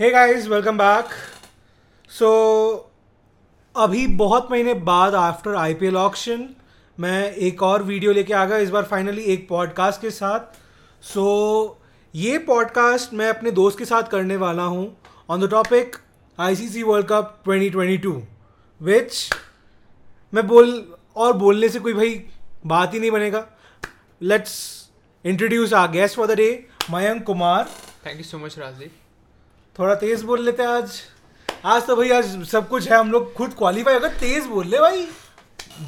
Hey guys welcome back so अभी बहुत महीने बाद आफ्टर आईपीएल ऑक्शन मैं एक और वीडियो लेके आ गया इस बार फाइनली एक पॉडकास्ट के साथ। सो so, ये पॉडकास्ट मैं अपने दोस्त के साथ करने वाला हूँ on the topic ICC world cup 2022 which मैं बोल और बोलने से कोई भाई बात ही नहीं बनेगा। Let's introduce a guest for the day Mayank Kumar thank you so much Rajdeep थोड़ा तेज बोल लेते हैं आज। आज तो भाई आज सब कुछ है हम लोग खुद क्वालिफाई होगा तेज बोल ले भाई।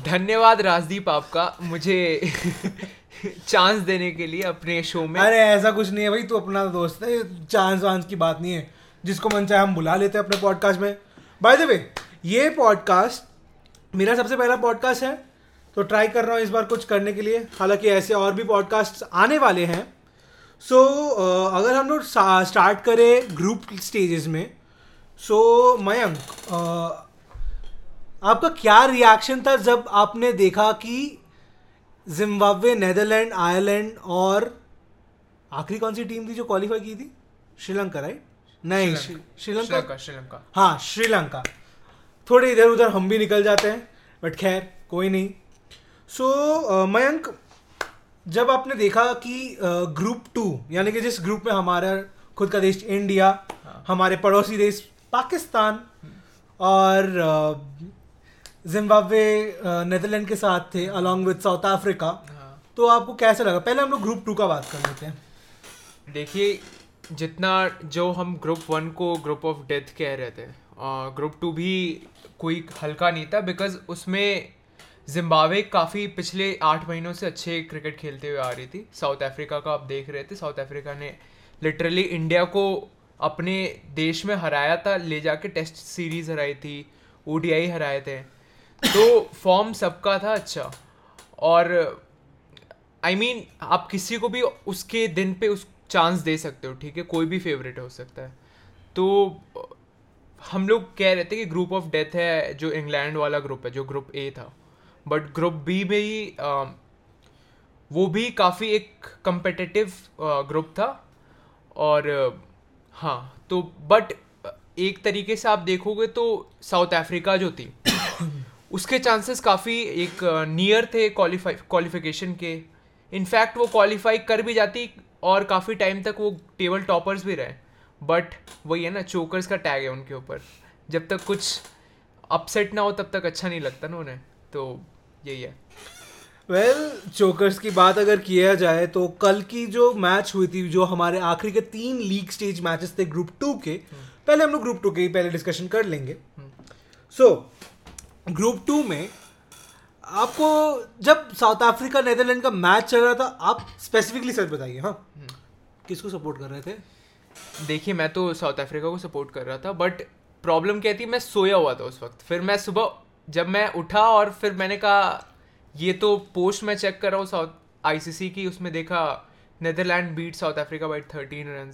धन्यवाद राजदीप आपका मुझे चांस देने के लिए अपने शो में। अरे ऐसा कुछ नहीं है भाई तू अपना दोस्त है चांस वांस की बात नहीं है। जिसको मन चाहे हम बुला लेते हैं अपने पॉडकास्ट में। बाय द वे ये पॉडकास्ट मेरा सबसे पहला पॉडकास्ट है तो ट्राई कर रहा हूँ इस बार कुछ करने के लिए। हालाँकि ऐसे और भी पॉडकास्ट आने वाले हैं सो so, uh, अगर हम लोग स्टार्ट करें ग्रुप स्टेजेस में सो so, मयंक uh, आपका क्या रिएक्शन था जब आपने देखा कि जिम्बाब्वे नेदरलैंड आयरलैंड और आखिरी कौन सी टीम थी जो क्वालिफाई की थी? श्रीलंका राइट नहीं श्रीलंका श्रीलंका हाँ श्रीलंका थोड़े इधर उधर हम भी निकल जाते हैं बट खैर कोई नहीं. सो so, uh, मयंक जब आपने देखा कि ग्रुप टू यानी कि जिस ग्रुप में हमारा खुद का देश इंडिया हाँ. हमारे पड़ोसी देश पाकिस्तान और जिम्बाब्वे नेदरलैंड के साथ थे अलॉन्ग विद साउथ अफ्रीका तो आपको कैसा लगा? पहले हम लोग ग्रुप टू का बात कर लेते हैं। देखिए जितना जो हम ग्रुप वन को ग्रुप ऑफ़ डेथ कह रहे थे ग्रुप टू भी कोई हल्का नहीं था बिकॉज़ उसमें जिम्बावे काफ़ी पिछले आठ महीनों से अच्छे क्रिकेट खेलते हुए आ रही थी। साउथ अफ्रीका का आप देख रहे थे। साउथ अफ्रीका ने लिटरली इंडिया को अपने देश में हराया था। ले जाके टेस्ट सीरीज़ हराई थी। ओडीआई हराए थे। तो फॉर्म सबका था अच्छा। और आई I मीन mean, आप किसी को भी उसके दिन पे उस चांस दे सकते हो ठीक है? कोई भी फेवरेट हो सकता है। तो हम लोग कह रहे थे कि ग्रुप ऑफ़ डेथ है जो इंग्लैंड वाला ग्रुप है जो ग्रुप ए था। बट ग्रुप बी में ही वो भी काफ़ी एक कंपेटिटिव ग्रुप था। और हाँ तो बट एक तरीके से आप देखोगे तो साउथ अफ्रीका जो थी, उसके चांसेस काफ़ी एक नियर थे क्वालिफाई क्वालिफिकेशन के। इनफैक्ट वो क्वालिफाई कर भी जाती और काफ़ी टाइम तक वो टेबल टॉपर्स भी रहे। बट वही है ना चोकर्स का टैग है उनके ऊपर। जब तक कुछ अपसेट ना हो, तब तक अच्छा नहीं लगता ना उन्हें। तो यही है वेल well, चोकर्स की बात अगर किया जाए तो कल की जो मैच हुई थी जो हमारे आखिरी के तीन लीग स्टेज मैचेस थे ग्रुप टू के हम्म। पहले हम लोग ग्रुप टू के ही पहले डिस्कशन कर लेंगे। सो ग्रुप टू में आपको जब साउथ अफ्रीका नेदरलैंड का मैच चल रहा था आप स्पेसिफिकली सच बताइए हाँ। हम्म। किसको सपोर्ट कर रहे थे? देखिए मैं तो साउथ अफ्रीका को सपोर्ट कर रहा था बट प्रॉब्लम क्या थी मैं सोया हुआ था उस वक्त। फिर मैं सुबह जब मैं उठा और फिर मैंने कहा, ये तो पोस्ट में चेक कर रहा हूँ साउथ आईसीसी की, उसमें देखा Netherland beat South Africa by thirteen run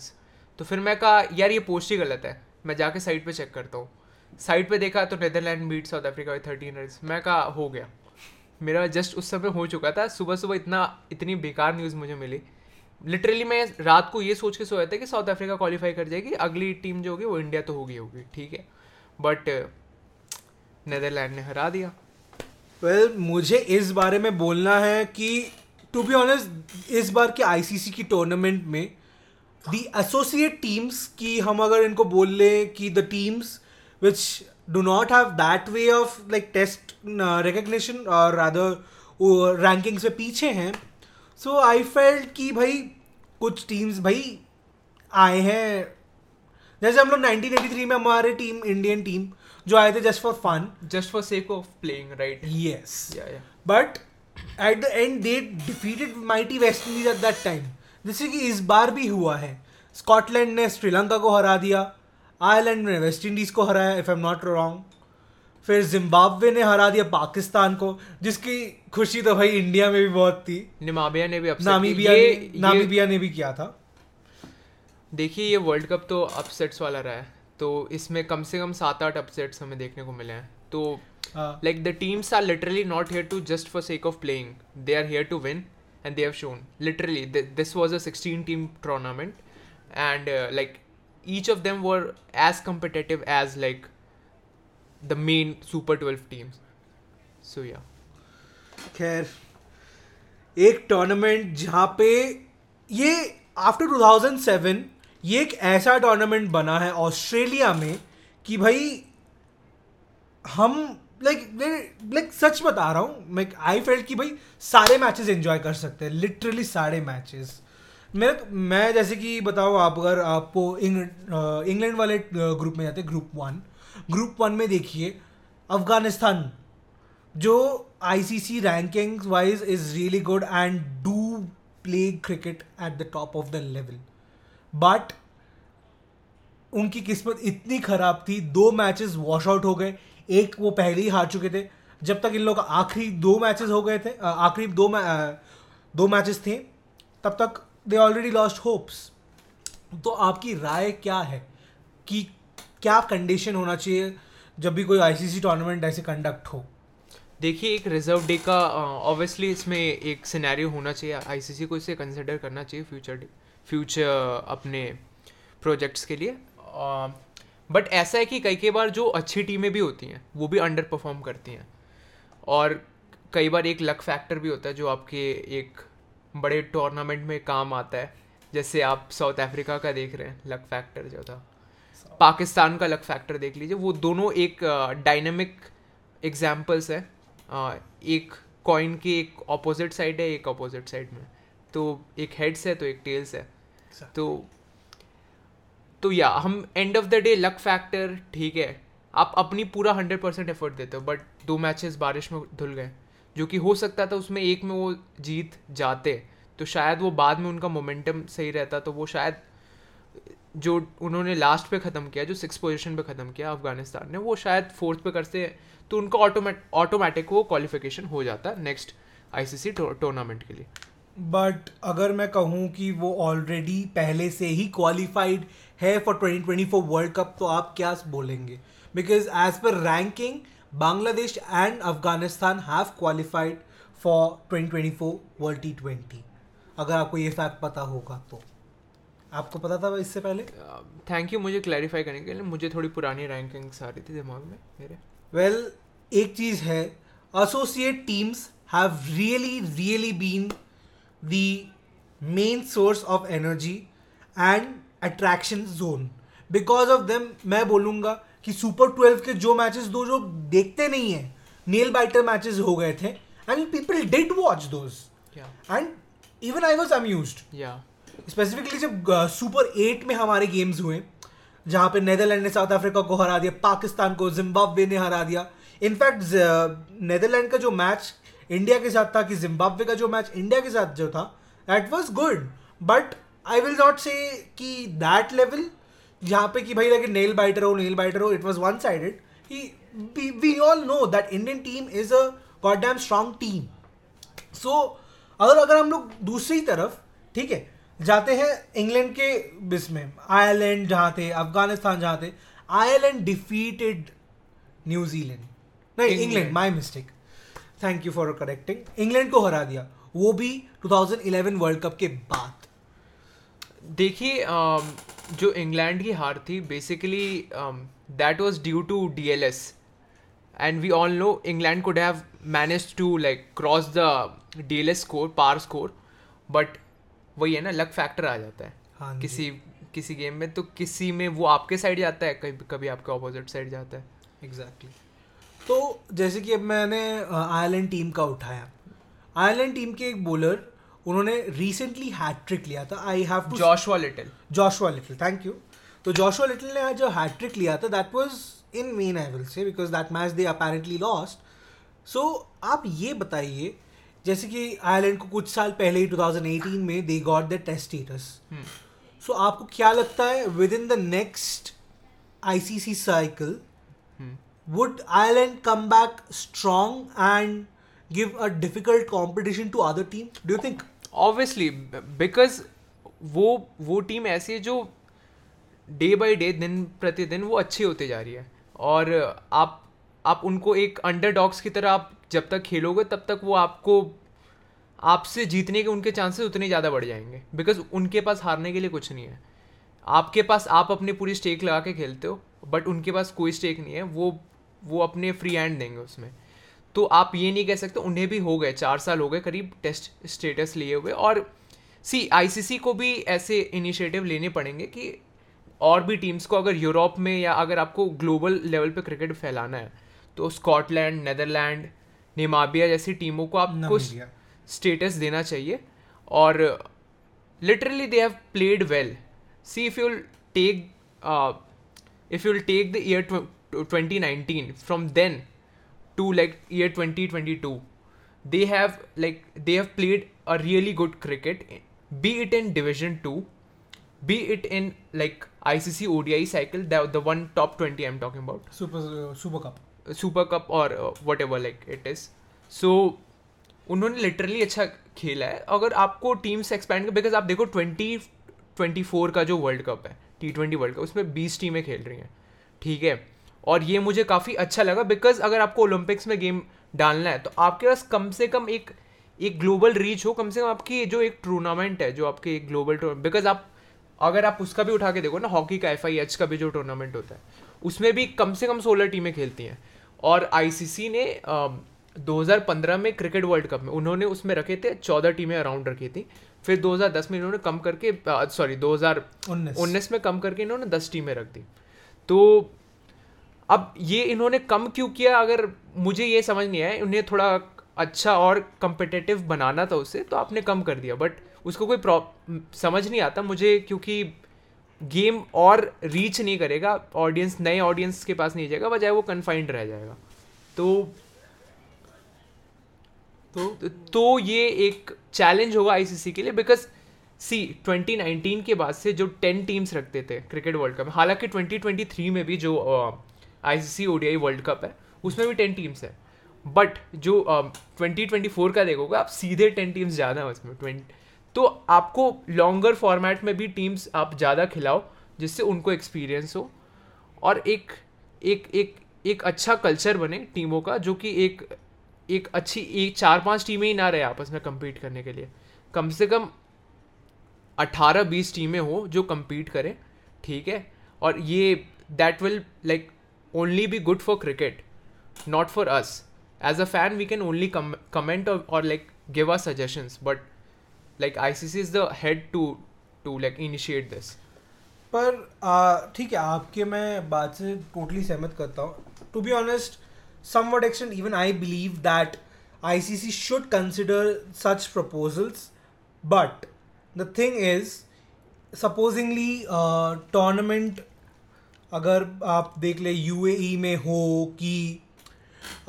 तो फिर मैं कहा, यार, ये पोस्ट ही गलत है, मैं जाके साइट पे चेक करता हूँ. साइट पे देखा तो Netherland beat South Africa by thirteen run मैं कहा, हो गया। मेरा जस्ट उस समय हो चुका था सुबह सुबह इतना, इतनी बेकार न्यूज़ मुझे मिली। लिटरली मैं रात को ये सोच के सोया था कि साउथ अफ्रीका क्वालिफाई कर जाएगी, अगली टीम जो होगी वो इंडिया तो होगी होगी, ठीक है? बट नेदरलैंड ने हरा दिया। वेल well, मुझे इस बारे में बोलना है कि टू बी ऑनेस्ट इस बार के आईसीसी की टूर्नामेंट में दी एसोसिएट टीम्स की हम अगर इनको बोल लें कि the teams which do not have that way of like test recognition और रादर रैंकिंग्स में पीछे हैं सो आई फेल्ट कि भाई कुछ टीम्स भाई आए हैं। जैसे हम लोग 1983 में हमारे टीम इंडियन टीम जो आए थे just for fun just for sake of playing right yes but at the end they defeated mighty West Indies at that time जैसे कि इस बार भी हुआ है। स्कॉटलैंड ने श्रीलंका को हरा दिया। आयरलैंड ने वेस्ट इंडीज को हराया if I am not wrong फिर जिम्बाब्वे ने हरा दिया पाकिस्तान को जिसकी खुशी तो भाई इंडिया में भी बहुत थी। निमाबिया ने भी नामीबिया ने, नामीबिया ने भी किया था। देखिए ये वर्ल्ड कप तो अपसेट्स वाला रहा है। तो इसमें कम से कम सात आठ अपसेट्स हमें देखने को मिले हैं तो like the teams are literally not here to just for sake of playing they are here to win and they have shown literally this was a 16 team tournament and like each of them were as competitive as like the main Super 12 teams. So yeah. खैर एक tournament जहाँ पे ये after 2007 ये एक ऐसा tournament बना है ऑस्ट्रेलिया में कि भाई, हम लाइक लाइक सच बता रहा हूँ, मैं आई फेल्ट कि भाई, सारे मैचेस एंजॉय कर सकते हैं लिटरली सारे मैचेस मैं मैं जैसे कि बताओ आप, अगर आपको इंग्लैंड वाले ग्रुप में जाते ग्रुप वन ग्रुप वन में देखिए, अफ़गानिस्तान, जो ICC ranking wise is really good and do play cricket at the top of the level but उनकी किस्मत इतनी खराब थी दो मैचेस वॉश आउट हो गए। एक वो पहले ही हार चुके थे जब तक इन लोग आखिरी दो मैचेस हो गए थे आखिरी दो मै, दो मैचेस थे तब तक दे ऑलरेडी लॉस्ट होप्स तो आपकी राय क्या है? कि क्या कंडीशन होना चाहिए जब भी कोई आईसीसी टूर्नामेंट ऐसे कंडक्ट हो? देखिए एक रिज़र्व डे का ऑब्वियसली इसमें एक सिनेरियो होना चाहिए। आईसीसी को इसे कंसिडर करना चाहिए फ्यूचर डे फ्यूचर अपने प्रोजेक्ट्स के लिए। बट ऐसा है कि कई कई बार जो अच्छी टीमें भी होती हैं, वो भी अंडर परफॉर्म करती हैं। और कई बार एक लक फैक्टर भी होता है जो आपके एक बड़े टूर्नामेंट में काम आता है। जैसे आप साउथ अफ्रीका का देख रहे हैं लक फैक्टर जो था। पाकिस्तान का लक फैक्टर देख लीजिए, वो दोनों एक डायनेमिक एग्जाम्पल्स है। एक कॉइन की एक ऑपोजिट साइड है, एक ऑपोजिट साइड में। तो एक हेड्स है तो एक टेल्स है। तो तो या, हम end of the day luck factor ठीक है, आप अपनी पूरा हंड्रेड परसेंट एफर्ट देते हो बट दो मैचेस बारिश में धुल गए, जो कि हो सकता था उसमें एक में वो जीत जाते तो शायद वो बाद में उनका मोमेंटम सही रहता तो वो शायद, जो उन्होंने लास्ट पे ख़त्म किया, जो सिक्स पोजीशन पे ख़त्म किया अफ़गानिस्तान ने, वो शायद फोर्थ पे करते तो उनका ऑटोमेट ऑटोमेटिक वो क्वालिफिकेशन हो जाता नेक्स्ट आईसीसी टूर्नामेंट के लिए। बट अगर मैं कहूँ कि वो ऑलरेडी पहले से ही क्वालिफाइड है फॉर 2024 वर्ल्ड कप तो आप क्या बोलेंगे? Because as per ranking Bangladesh and Afghanistan have qualified for 2024 world T twenty अगर आपको ये फैक्ट पता होगा तो। आपको पता था इससे पहले? थैंक uh, यू मुझे क्लैरिफाई करने के लिए। मुझे थोड़ी पुरानी रैंकिंग्स आ रही थी दिमाग में मेरे। वेल well, एक चीज़ है associate teams have really really been the main source of energy and attraction zone. Because of them मैं बोलूँगा कि सुपर ट्वेल्व के जो मैचेस दो जो देखते नहीं है नेल बाइटर मैचेस हो गए थे and people did watch those and even I was amuse specifically जब सुपर uh, एट में हमारे गेम्स हुए जहाँ पे नेदरलैंड ने साउथ अफ्रीका को हरा दिया पाकिस्तान को जिम्बाब्वे ने हरा दिया. इनफैक्ट नेदरलैंड uh, का जो मैच इंडिया के साथ था कि जिम्बाब्वे का जो मैच इंडिया के साथ जो था that was good but I will not say कि दैट लेवल जहाँ पे कि भाई लगे नेल बाइटर हो नेल बाइटर हो it was one sided we all know that Indian team is a god damn strong team so अगर अगर हम लोग दूसरी तरफ़ ठीक है जाते हैं इंग्लैंड के बिस में आयरलैंड जहाँ थे अफ़गानिस्तान जहाँ थे आयरलैंड डिफीटेड न्यूजीलैंड नहीं England my mistake thank you for correcting England को हरा दिया। वो भी 2011 वर्ल्ड कप के बाद। देखिए um, जो इंग्लैंड की हार थी basically that was due to DLS and we all know England could have manage to like cross the DLS score par score but वही है ना लक फैक्टर आ जाता है। हाँ किसी किसी गेम में तो किसी में वो आपके साइड जाता है कभी कभी आपके ऑपोजिट साइड जाता है। Exactly exactly. तो जैसे कि अब मैंने आयरलैंड टीम का उठाया। आयरलैंड टीम के एक बॉलर उन्होंने रिसेंटली हैट्रिक लिया था। I have to Joshua Little Joshua Little thank you तो जॉशुआ लिटिल ने जो हैट्रिक लिया था that was in men I will say because that match they apparently lost so आप ये बताइए जैसे कि आयरलैंड को कुछ साल पहले ही 2018 में they got the test status so आपको क्या लगता है within the next ICC cycle would Ireland come back strong and give a difficult competition to other teams? Do you think? Obviously, because वो वो टीम ऐसी है जो डे बाय डे दिन प्रतिदिन वो अच्छी होती जा रही है और आप आप उनको एक अंडर डॉग्स की तरह आप जब तक खेलोगे तब तक वो आपको आपसे जीतने के उनके चांसेस उतने ज़्यादा बढ़ जाएँगे बिकॉज़ उनके पास हारने के लिए कुछ नहीं है आपके पास आप अपनी पूरी स्टेक लगा के खेलते हो बट उनके पास कोई स्टेक नहीं है वो वो अपने फ्री हैंड देंगे उसमें। तो आप ये नहीं कह सकते उन्हें भी हो गए चार साल हो गए करीब टेस्ट स्टेटस लिए हुए। और सी आईसीसी को भी ऐसे इनिशिएटिव लेने पड़ेंगे कि और भी टीम्स को अगर यूरोप में या अगर आपको ग्लोबल लेवल पे क्रिकेट फैलाना है तो स्कॉटलैंड नेदरलैंड निमाबिया जैसी टीमों को आपको। स्टेटस देना चाहिए। और literally they have played well see if you'll take if if take the tw- 2019 from then to like year 2022 they have like they have played a really good cricket be it in division 2 be it in like icc odi cycle the, the one top 20 i'm talking about super super cup super cup और whatever like it is so उन्होंने literally अच्छा खेला है अगर आपको teams expand कर because आप देखो ट्वेंटी ट्वेंटी फोर का जो वर्ल्ड कप है टी ट्वेंटी वर्ल्ड कप उसमें बीस टीमें खेल रही हैं ठीक है और ये मुझे काफ़ी अच्छा लगा बिकॉज़ अगर आपको ओलंपिक्स में गेम डालना है तो आपके पास कम से कम एक एक ग्लोबल रीच हो कम से कम आपकी जो एक टूर्नामेंट है जो आपके एक ग्लोबल टूर्नामेंट बिकॉज़ आप अगर आप उसका भी उठा के देखो ना हॉकी का एफ़ आई एच का भी जो टूर्नामेंट होता है उसमें भी कम से कम सोलह टीमें खेलती हैं। और आईसीसी ने अम, 2015 में क्रिकेट वर्ल्ड कप में उन्होंने उसमें रखे थे चौदह टीमें अराउंड रखी थी। फिर 2010 में इन्होंने कम करके सॉरी 2019 उन्नीस में कम करके इन्होंने दस टीमें रख दी। तो अब ये इन्होंने कम क्यों किया? अगर मुझे ये समझ नहीं आया उन्हें थोड़ा अच्छा और कंपिटेटिव बनाना था उससे तो आपने कम कर दिया। बट उसको कोई समझ नहीं आता मुझे, क्योंकि गेम और रीच नहीं करेगा ऑडियंस नए ऑडियंस के पास नहीं जाएगा, बजाय वो कन्फाइंड रह जाएगा। तो तो तो ये एक चैलेंज होगा आईसीसी के लिए बिकॉज़ सी 2019 के बाद से जो 10 टीम्स रखते थे क्रिकेट वर्ल्ड कप में, हालाँकि 2023 में भी जो आईसीसी ओडीआई वर्ल्ड कप है, उसमें भी टेन टीम्स है। बट जो ट्वेंटी ट्वेंटी फोर का देखोगे, आप सीधे टेन टीम्स ज़्यादा है उसमें 20 तो आपको लॉन्गर फॉर्मेट में भी टीम्स आप ज़्यादा खिलाओ, जिससे उनको एक्सपीरियंस हो। और एक एक एक एक अच्छा कल्चर बने टीमों का, जो कि एक एक अच्छी, एक चार पाँच टीमें ही ना रहे आपस में कम्पीट करने के लिए। कम से कम अट्ठारह बीस टीमें हो जो कम्पीट करें, ठीक है? और ये that will like only be good for cricket not for us as a fan we can only comment और like give our suggestions but like ICC is the head to to like initiate this पर आ, ठीक है आपके मैं बात से totally सहमत करता हूँ। To be honest somewhat extent even i believe that icc should consider such proposals but the thing is supposingly uh, tournament अगर आप देख ले यूएई में हो कि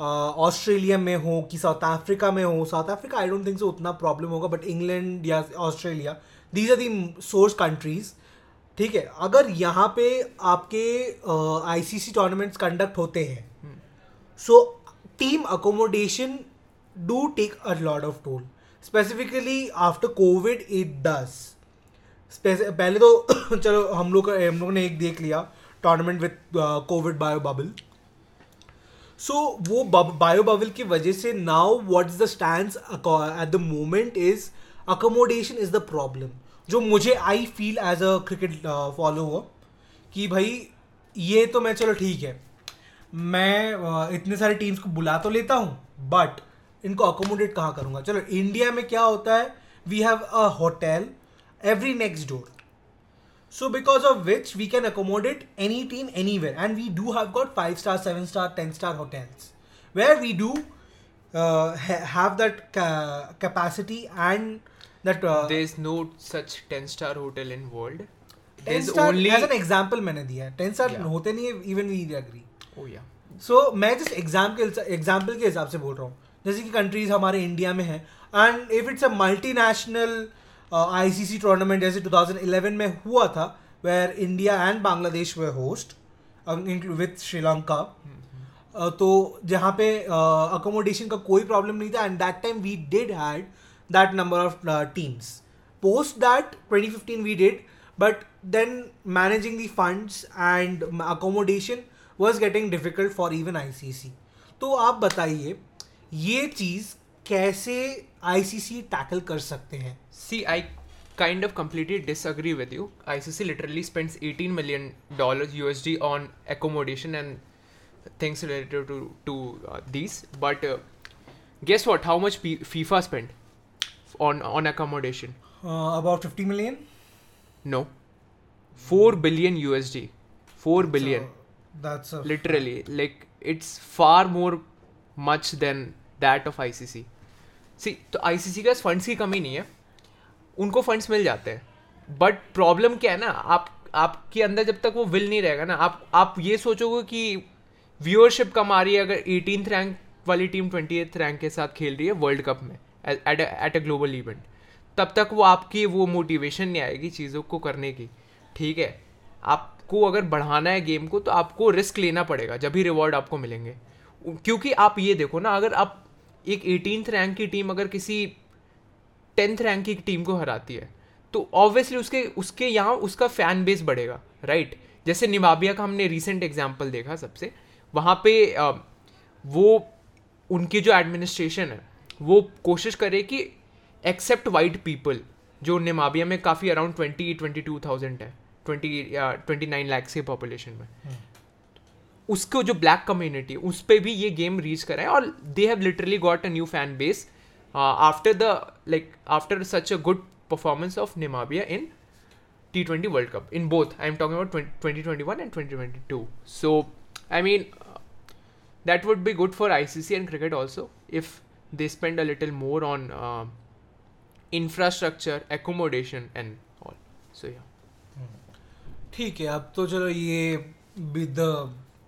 ऑस्ट्रेलिया में हो कि साउथ अफ्रीका में हो South Africa I don't think so उतना प्रॉब्लम होगा बट इंग्लैंड या Australia these are the source countries ठीक है? अगर यहाँ पे आपके आईसीसी टूर्नामेंट्स कंडक्ट होते हैं so team accommodation do take a lot of toll specifically after covid it does पहले तो चलो हम लोग हम लोग ने एक देख लिया tournament with covid bio bubble so वो बायो बबल की वजह से now what is the stand at the moment is accommodation is the problem जो मुझे I feel as a cricket follower कि भाई ये तो मैं चलो ठीक है। मैं uh, इतने सारे टीम्स को बुला तो लेता हूँ बट इनको अकोमोडेट कहाँ करूँगा? चलो इंडिया में क्या होता है? We have a hotel every next door. So because of which we can accommodate any team anywhere, and we do have got five star, seven star, ten star hotels where we do uh, ha- have that ca- capacity and that. Uh, there is no such 10 star hotel in world ten there's star only as an example मैंने दिया है ten star Yeah. होते नहीं है even we agree oh yeah so मैं just exam के example के हिसाब से बोल रहा हूँ जैसे कि कंट्रीज हमारे इंडिया में है and if it's a multi national ICC tournament जैसे 2011 में हुआ था where India and Bangladesh way host with Sri तो जहाँ पे अकोमोडेशन का कोई प्रॉब्लम नहीं था and that time we did had that number of teams post that 2015 we did but then managing the funds and accommodation was getting difficult for even ICC तो आप बताइए ये चीज़ कैसे आईसीसी टैकल कर सकते हैं। See I kind of completely disagree with you I C C literally spends 18 million dollars USD on accommodation and things related to to this but guess what how much FIFA spend on on accommodation about 50 million no four billion USD 4 billion literally like it's far more much than that of C C तो आईसीसी का funds की कमी नहीं है। उनको funds मिल जाते हैं। बट प्रॉब्लम क्या है ना, आप, आपके अंदर जब तक वो विल नहीं रहेगा ना, आप आप ये सोचोगे कि व्यूअरशिप कम आ रही है, अगर एटीन रैंक वाली टीम ट्वेंटी रैंक के साथ खेल रही है वर्ल्ड कप में एट अ ग्लोबल इवेंट तब तक वो आपकी वो मोटिवेशन नहीं आएगी चीज़ों को करने की। ठीक है? आपको अगर बढ़ाना है गेम को तो आपको रिस्क लेना पड़ेगा, जब भी रिवॉर्ड आपको मिलेंगे। क्योंकि आप ये देखो ना, अगर आप एक एटीनथ रैंक की टीम अगर किसी टेंथ रैंक की टीम को हराती है तो ऑब्वियसली उसके उसके यहाँ उसका फ़ैन बेस बढ़ेगा राइट जैसे निमाबिया का हमने रिसेंट एग्ज़ाम्पल देखा सबसे, वहाँ पे वो, उनकी जो एडमिनिस्ट्रेशन है, वो कोशिश करे कि एक्सेप्ट वाइट पीपल जो निमाबिया में काफ़ी around twenty twenty two thousand है ट्वेंटी ट्वेंटी नाइन लैक्स की पॉपुलेशन में हम्म। उसको जो ब्लैक कम्युनिटी उस पर भी ये गेम रीच करा और they have literally got a new fan base after the like after such a good performance of Namibia in T twenty world cup in both I am talking about twenty twenty one and twenty twenty two so I mean that would be good for ICC and cricket also if they spend a little more on uh, infrastructure, accommodation and all. So yeah. ठीक है अब तो चलो ये with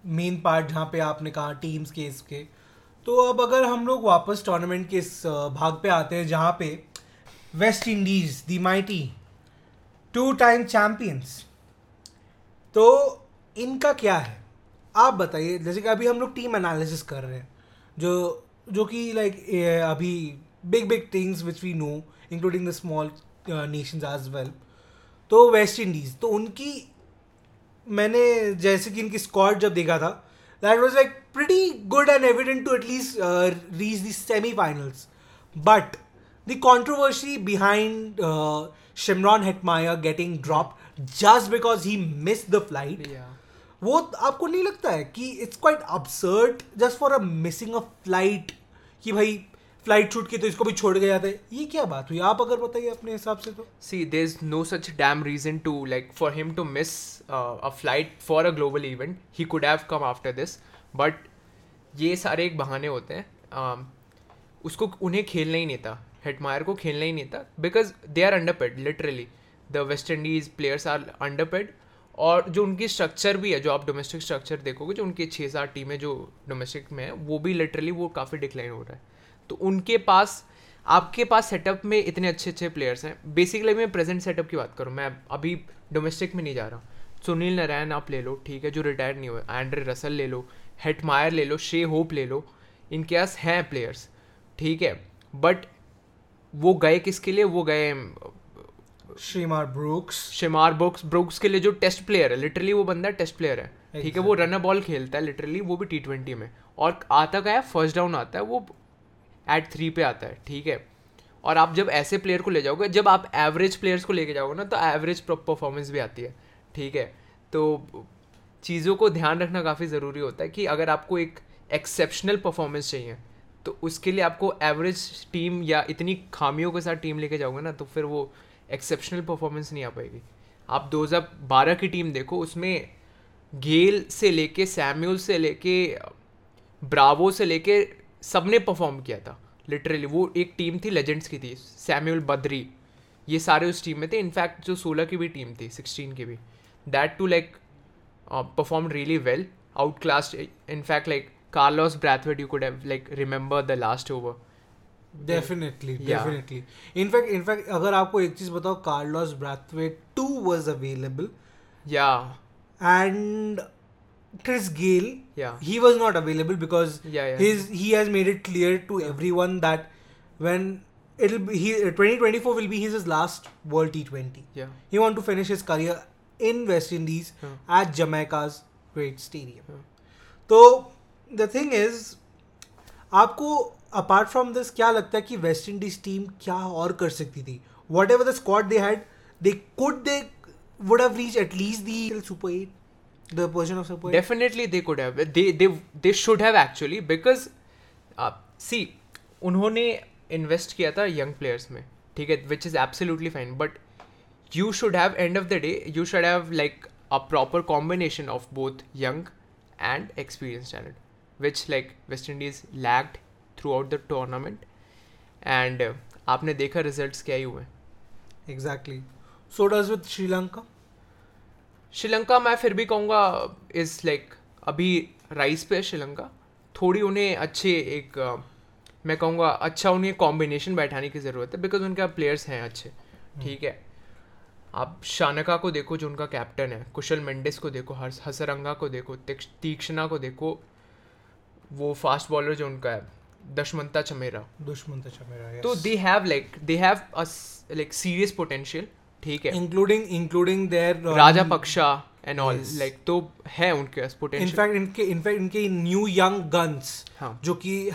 main part जहाँ पे आपने कहा टीम्स के। इसके तो अब अगर हम लोग वापस टूर्नामेंट के इस भाग पे आते हैं जहाँ पे West Indies the mighty two time champions तो इनका क्या है? आप बताइए, जैसे कि अभी हम लोग टीम एनालिसिस कर रहे हैं, जो जो कि लाइक अभी big big things which we know including the small nations as well तो वेस्ट इंडीज़ तो उनकी मैंने जैसे कि इनकी स्क्वाड जब देखा था that was like pretty good and evident to at least reach the semi finals but the controversy behind Shimron Hetmyer getting drop just because he miss the flight वो आपको नहीं लगता है कि it's quite upset just for a missing a flight कि भाई flight छूट की तो इसको भी छोड़ के जाते ये क्या बात हुई? आप अगर बताइए अपने हिसाब से तो। See there is no such damn reason to like for him to miss a flight for a global event he could have come after this but ये सारे एक बहाने होते हैं। Um, उसको उन्हें खेलना ही नहीं था। हेटमायर को खेलना ही नहीं था। Because they are underpaid literally the West Indies players are underpaid और जो उनकी स्ट्रक्चर भी है जो आप डोमेस्टिक स्ट्रक्चर देखोगे जो उनकी छः सात टीमें जो डोमेस्टिक में है वो भी लिटरली वो काफ़ी डिक्लाइन हो रहा है। तो उनके पास आपके पास सेटअप में इतने अच्छे अच्छे प्लेयर्स हैं। बेसिकली मैं प्रेजेंट सेटअप की बात करूँ मैं अभी डोमेस्टिक में नहीं जा रहा सुनील नारायण आप ले लो ठीक है जो रिटायर नहीं हुए एंड्रे रसल ले लो हेटमायर ले लो शे होप ले लो इनके पास हैं प्लेयर्स ठीक है। बट वो गए किसके लिए? वो गए Shamarh Brooks Shamarh Brooks Brooks के लिए जो टेस्ट प्लेयर है लिटरली वो बंदा टेस्ट प्लेयर है ठीक exactly. है। वो रनर बॉल खेलता है लिटरली वो भी टी ट्वेंटी में। और आता गया फ़र्स्ट डाउन आता है वो एट थ्री पे आता है, ठीक है? और आप जब ऐसे प्लेयर को ले जाओगे, जब आप एवरेज प्लेयर्स को लेके जाओगे ना तो एवरेज परफॉर्मेंस भी आती है, ठीक है? तो चीज़ों को ध्यान रखना काफ़ी ज़रूरी होता है कि अगर आपको एक एक्सेप्शनल परफॉर्मेंस चाहिए तो उसके लिए आपको एवरेज टीम या इतनी खामियों के साथ टीम लेके जाओगे ना तो फिर वो एक्सेप्शनल परफॉर्मेंस नहीं आ पाएगी। आप 2012 की टीम देखो, उसमें गेल से लेके सैम्यूल से लेके, ब्रावो से लेके सबने परफॉर्म किया था लिटरली वो एक टीम थी लेजेंड्स की थी सैम्यूल बद्री ये सारे उस टीम में थे इनफैक्ट जो सोलह की भी टीम थी सिक्सटीन की भी that to like perform really well out class in fact like Carlos Brathwaite you could have like remember the last over definitely definitely in fact in fact अगर आपको एक चीज़ बताओ Carlos Brathwaite too was available yeah and Chris Gale, yeah, he was not available because yeah, yeah. his he has made it clear to yeah. everyone that when it'll be he 2024 will be his last World T20. Yeah, he want to finish his career in West Indies yeah. at Jamaica's great stadium. Yeah. तो the thing is आपको apart from this क्या लगता है कि West Indies team क्या और कर सकती थी whatever the squad they had, they could they would have reached at least the Super Eight, The version of Eight. Definitely they could have. They they they should have actually because uh, see उन्होंने invest किया था young players में ठीक है which is absolutely fine but you should have end of the day you should have like a proper combination of both young and experience talent which like West Indies lagged throughout the tournament and आपने देखा results क्या ही हुए Exactly. So does with Sri Lanka. Sri Lanka मैं फिर भी कहूँगा is like अभी राइस पे है श्रीलंका। थोड़ी उन्हें अच्छे एक मैं कहूँगा अच्छा उन्हें कॉम्बिनेशन बैठाने की ज़रूरत है बिकॉज़ उनके प्लेयर्स हैं अच्छे। ठीक है। आप शानका को देखो जो उनका कैप्टन है कुशल मेंडिस को देखो हर्ष हसरंगा को देखो तीक्ष- तीक्ष्णा को देखो वो फास्ट बॉलर जो उनका है दशमंता चमेरा। दुश्मन तो चमेरा yes. तो they have like they have like serious potential ठीक है। Including including their um, राजा पक्षा एंड ऑल लाइक तो है उनके पास पोटेंशियल इनफैक्ट इनके इनफैक्ट इनके न्यू यंग गन्स हाँ। जो कि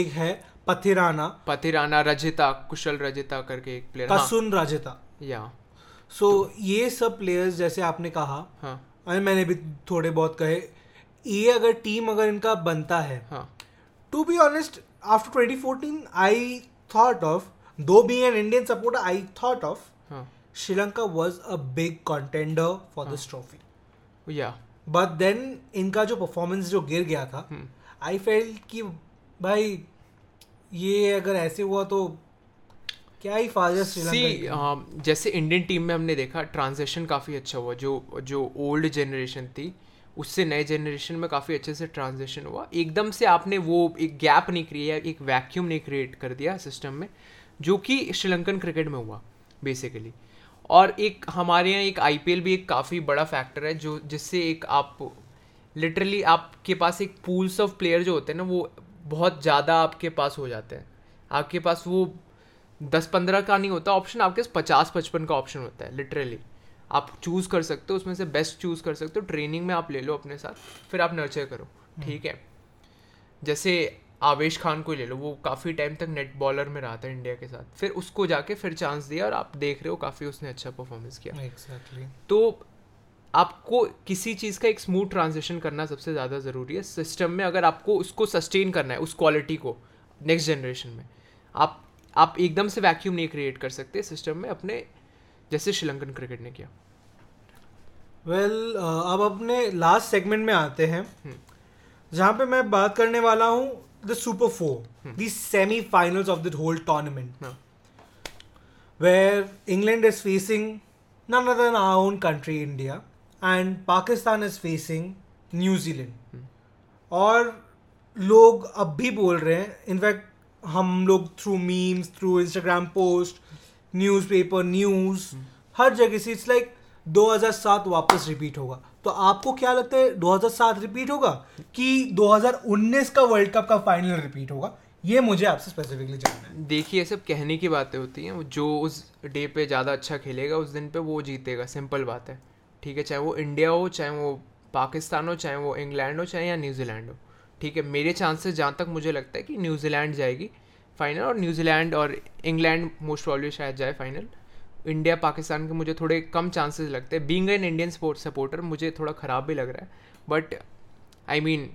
एक है पथिराना। पतिराना रजिता कुशल रजिता करके एक प्लेयर हाँ। कसुन राजता। या। सो ये सब प्लेयर्स जैसे आपने कहा हाँ। मैंने भी थोड़े बहुत कहे ये अगर टीम अगर इनका बनता है हाँ। To be honest after 2014 I thought of दो be an Indian supporter I thought of हाँ Sri Lanka was a big contender for this trophy या बट देन इनका जो परफॉर्मेंस जो गिर गया था। आई फेल कि भाई ये अगर ऐसे हुआ तो क्या ही फ़ायदा सी श्रीलंका जैसे इंडियन टीम में हमने देखा ट्रांजेक्शन काफ़ी अच्छा हुआ। जो जो ओल्ड जनरेशन थी उससे नए जनरेशन में काफ़ी अच्छे से ट्रांजिशन हुआ। एकदम से आपने वो एक गैप नहीं क्रिया एक वैक्यूम नहीं क्रिएट कर दिया सिस्टम में जो कि श्रीलंकन क्रिकेट में हुआ बेसिकली और एक हमारे यहाँ एक आईपीएल भी एक काफ़ी बड़ा फैक्टर है जो जिससे एक आप लिटरली आपके पास एक पूल्स ऑफ़ प्लेयर जो होते हैं ना वो बहुत ज़्यादा आपके पास हो जाते हैं। आपके पास वो दस पंद्रह का नहीं होता ऑप्शन आपके पास पचास पचपन का ऑप्शन होता है लिटरली आप चूज़ कर सकते हो उसमें से बेस्ट चूज़ कर सकते हो ट्रेनिंग में आप ले लो अपने साथ फिर आप नर्चर करो ठीक है? जैसे आवेश खान को ले लो। वो काफ़ी टाइम तक नेट बॉलर में रहा था इंडिया के साथ। फिर उसको जाके फिर चांस दिया और आप देख रहे हो काफ़ी उसने अच्छा परफॉर्मेंस किया। एग्जैक्टली तो आपको किसी चीज़ का एक स्मूथ ट्रांजिशन करना सबसे ज़्यादा ज़रूरी है। सिस्टम में अगर आपको उसको सस्टेन करना है उस क्वालिटी को नेक्स्ट जनरेशन में आप आप एकदम से वैक्यूम नहीं क्रिएट कर सकते सिस्टम में अपने जैसे श्रीलंकन क्रिकेट ने किया। वेल uh, अब अपने लास्ट सेगमेंट में आते हैं। हम्म। जहाँ पे मैं बात करने वाला हूँ the super four the semi finals of the whole tournament हाँ where England is facing none other than our own country, India, and Pakistan is facing New Zealand. और लोग अब भी बोल रहे हैं इनफैक्ट हम लोग through memes through Instagram post newspaper news हर जगह से इट्स लाइक 2007 वापस रिपीट होगा। तो आपको क्या लगता है 2007 रिपीट होगा कि 2019 का वर्ल्ड कप का फाइनल रिपीट होगा? ये मुझे आपसे स्पेसिफिकली जानना है। देखिए, सब कहने की बातें होती हैं। जो उस डे पे ज़्यादा अच्छा खेलेगा, उस दिन पे वो जीतेगा। सिंपल बात है। ठीक है? चाहे वो इंडिया हो, चाहे वो पाकिस्तान हो, चाहे वो इंग्लैंड हो, चाहे या न्यूजीलैंड हो। ठीक है? मेरे चांसेस जहाँ तक मुझे लगता है कि न्यूजीलैंड जाएगी फाइनल और न्यूजीलैंड और इंग्लैंड मोस्ट प्रॉब्ली शायद जाए फाइनल इंडिया पाकिस्तान के मुझे थोड़े कम चांसेस लगते हैं। Being an Indian sports supporter मुझे थोड़ा ख़राब भी लग रहा है। बट आई मीन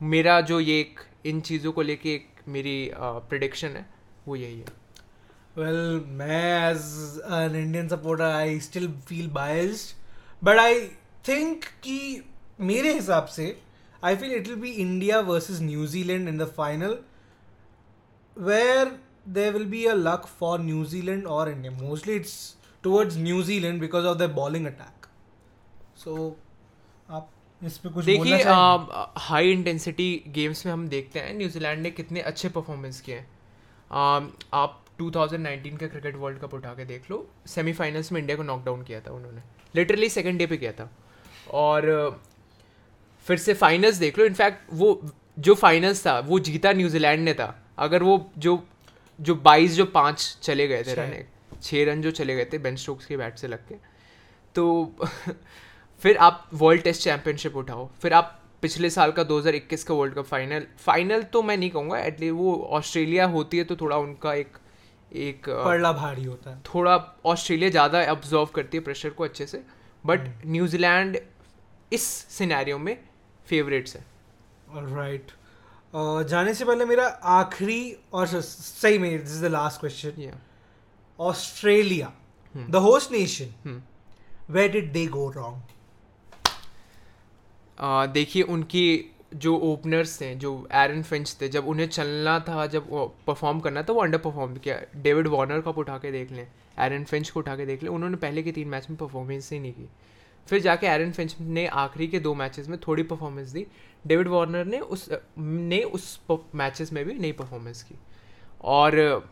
मेरा जो ये एक इन चीज़ों को लेके एक मेरी प्रडिक्शन uh, है वो यही है। Well my as an Indian supporter I still feel biased but I think कि मेरे हिसाब से I feel it will be India versus New Zealand in the final where there will be a luck for New Zealand or India. Mostly it's towards New Zealand because of their bowling attack. So आप इस पे कुछ देखिए high intensity games में हम देखते हैं New Zealand ने कितने अच्छे परफॉर्मेंस किए हैं। Um, आप 2019 का क्रिकेट वर्ल्ड कप उठा के देख लो। सेमीफाइनल्स में इंडिया को नॉकडाउन किया था उन्होंने। लिटरली सेकेंड डे पे किया था। और uh, फिर से फाइनल्स देख लो। इनफैक्ट वो जो फाइनल्स था वो जीता न्यूजीलैंड ने था। अगर वो जो जो 22 जो पाँच चले गए थे। रन छः रन जो चले गए थे बेन स्टोक्स के बैट से लग के। तो फिर आप वर्ल्ड टेस्ट चैंपियनशिप उठाओ। फिर आप पिछले साल का 2021 का वर्ल्ड कप फाइनल फाइनल तो मैं नहीं कहूँगा एटलीस्ट वो ऑस्ट्रेलिया होती है तो थोड़ा उनका एक एक पड़ला भारी होता है। थोड़ा ऑस्ट्रेलिया ज़्यादा ऑब्ज़र्व करती है प्रेशर को अच्छे से। बट न्यूजीलैंड इस सिनेरियो में फेवरेट्स है। राइट जाने से पहले मेरा आखिरी और सही में this is the last question Australia the host nation where did they go wrong देखिए उनकी जो ओपनर्स थे जो एरन फिंच थे जब उन्हें चलना था जब परफॉर्म करना था वो अंडर परफॉर्म किया। डेविड वार्नर का आप उठा के देख लें एरन फिंच को उठा के देख लें उन्होंने पहले के तीन मैच में परफॉर्मेंस ही नहीं की। फिर जाके एरन फिंच ने आखिरी के दो मैचेस में थोड़ी परफॉर्मेंस दी। डेविड वार्नर ने उस ने उस मैचेस में भी नई परफॉर्मेंस की। और,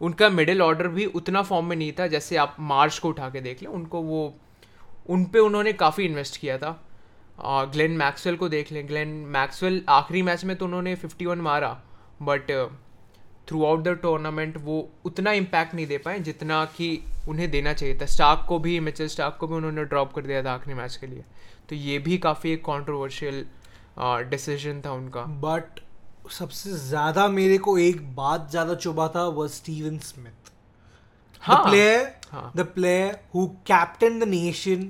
उनका मिडिल ऑर्डर भी उतना फॉर्म में नहीं था जैसे आप मार्च को उठा के देख लें, उनको वो, उन पे उन्होंने काफ़ी इन्वेस्ट किया था। ग्लेन मैक्सवेल को देख लें। ग्लेन मैक्सवेल आखिरी मैच में तो उन्होंने 51 मारा but throughout the tournament वो उतना इम्पैक्ट नहीं दे पाए जितना कि उन्हें देना चाहिए था। स्टार्क को भी मिचेल स्टार्क को भी उन्होंने ड्रॉप कर दिया था आखिरी मैच के लिए। तो ये भी काफ़ी एक कॉन्ट्रोवर्शियल डिसीज़न था उनका। बट सबसे ज़्यादा मेरे को एक बात ज़्यादा चुभा था वो स्टीवन स्मिथ हाँ। the player हाँ। the player who captained the nation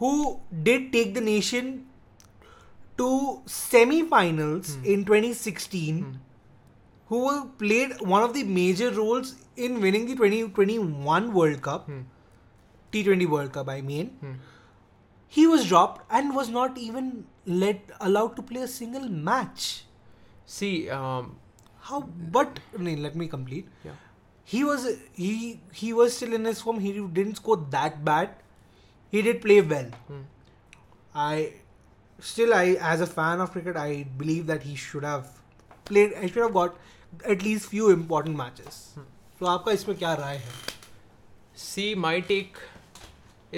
who did take the nation to semi-finals in 2016 who played one of the major roles in winning the 2021 world cup hmm. t20 world cup i mean. Hmm. He was dropped and was not even let allowed to play a single match. See um, how but no, let me complete. Yeah. He was he he was still in his form. He didn't score that bad. He did play well. Hmm. I still I as a fan of cricket, I believe that he should have played. I should have got at least few important matches. So आपका इसमें क्या राय है? See, my take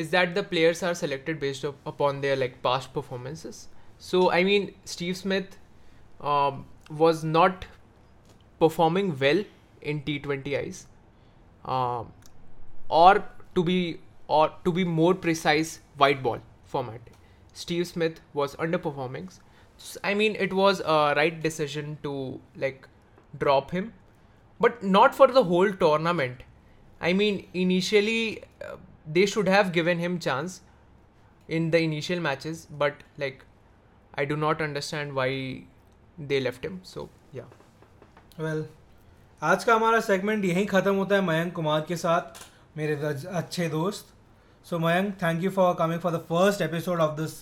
is that the players are selected based up, upon their like past performances. So I mean, Steve Smith um, was not performing well in T20Is, um, or to be or to be more precise, white ball format. Steve Smith was underperforming. S- I mean, it was a right decision to like drop him, but not for the whole tournament. I mean, initially uh, they should have given him chance in the initial matches, but like I do not understand why they left him. So yeah, Well, आज का हमारा segment यहीं ख़त्म होता है मयंक कुमार के साथ मेरे रज- अच्छे दोस्त so Mayank thank you for coming for the first episode of this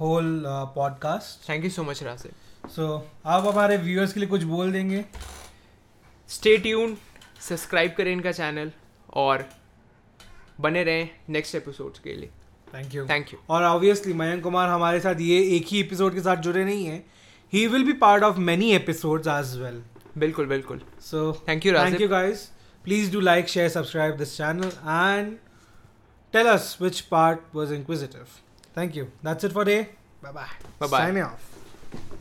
whole podcast thank you so much Rasid. So आप हमारे व्यूअर्स के लिए कुछ बोल देंगे। Stay tuned, सब्सक्राइब करें इनका चैनल और बने रहें नेक्स्ट एपिसोड्स के लिए। थैंक यू थैंक यू और ऑब्वियसली मयंक कुमार हमारे साथ ये एक ही एपिसोड के साथ जुड़े नहीं हैं। He will be part of many episodes as well बिल्कुल बिल्कुल। So thank you, thank you guys please do like share subscribe this channel and tell us which part was inquisitive Thank you. That's it for today. Bye bye. Bye bye. Signing off.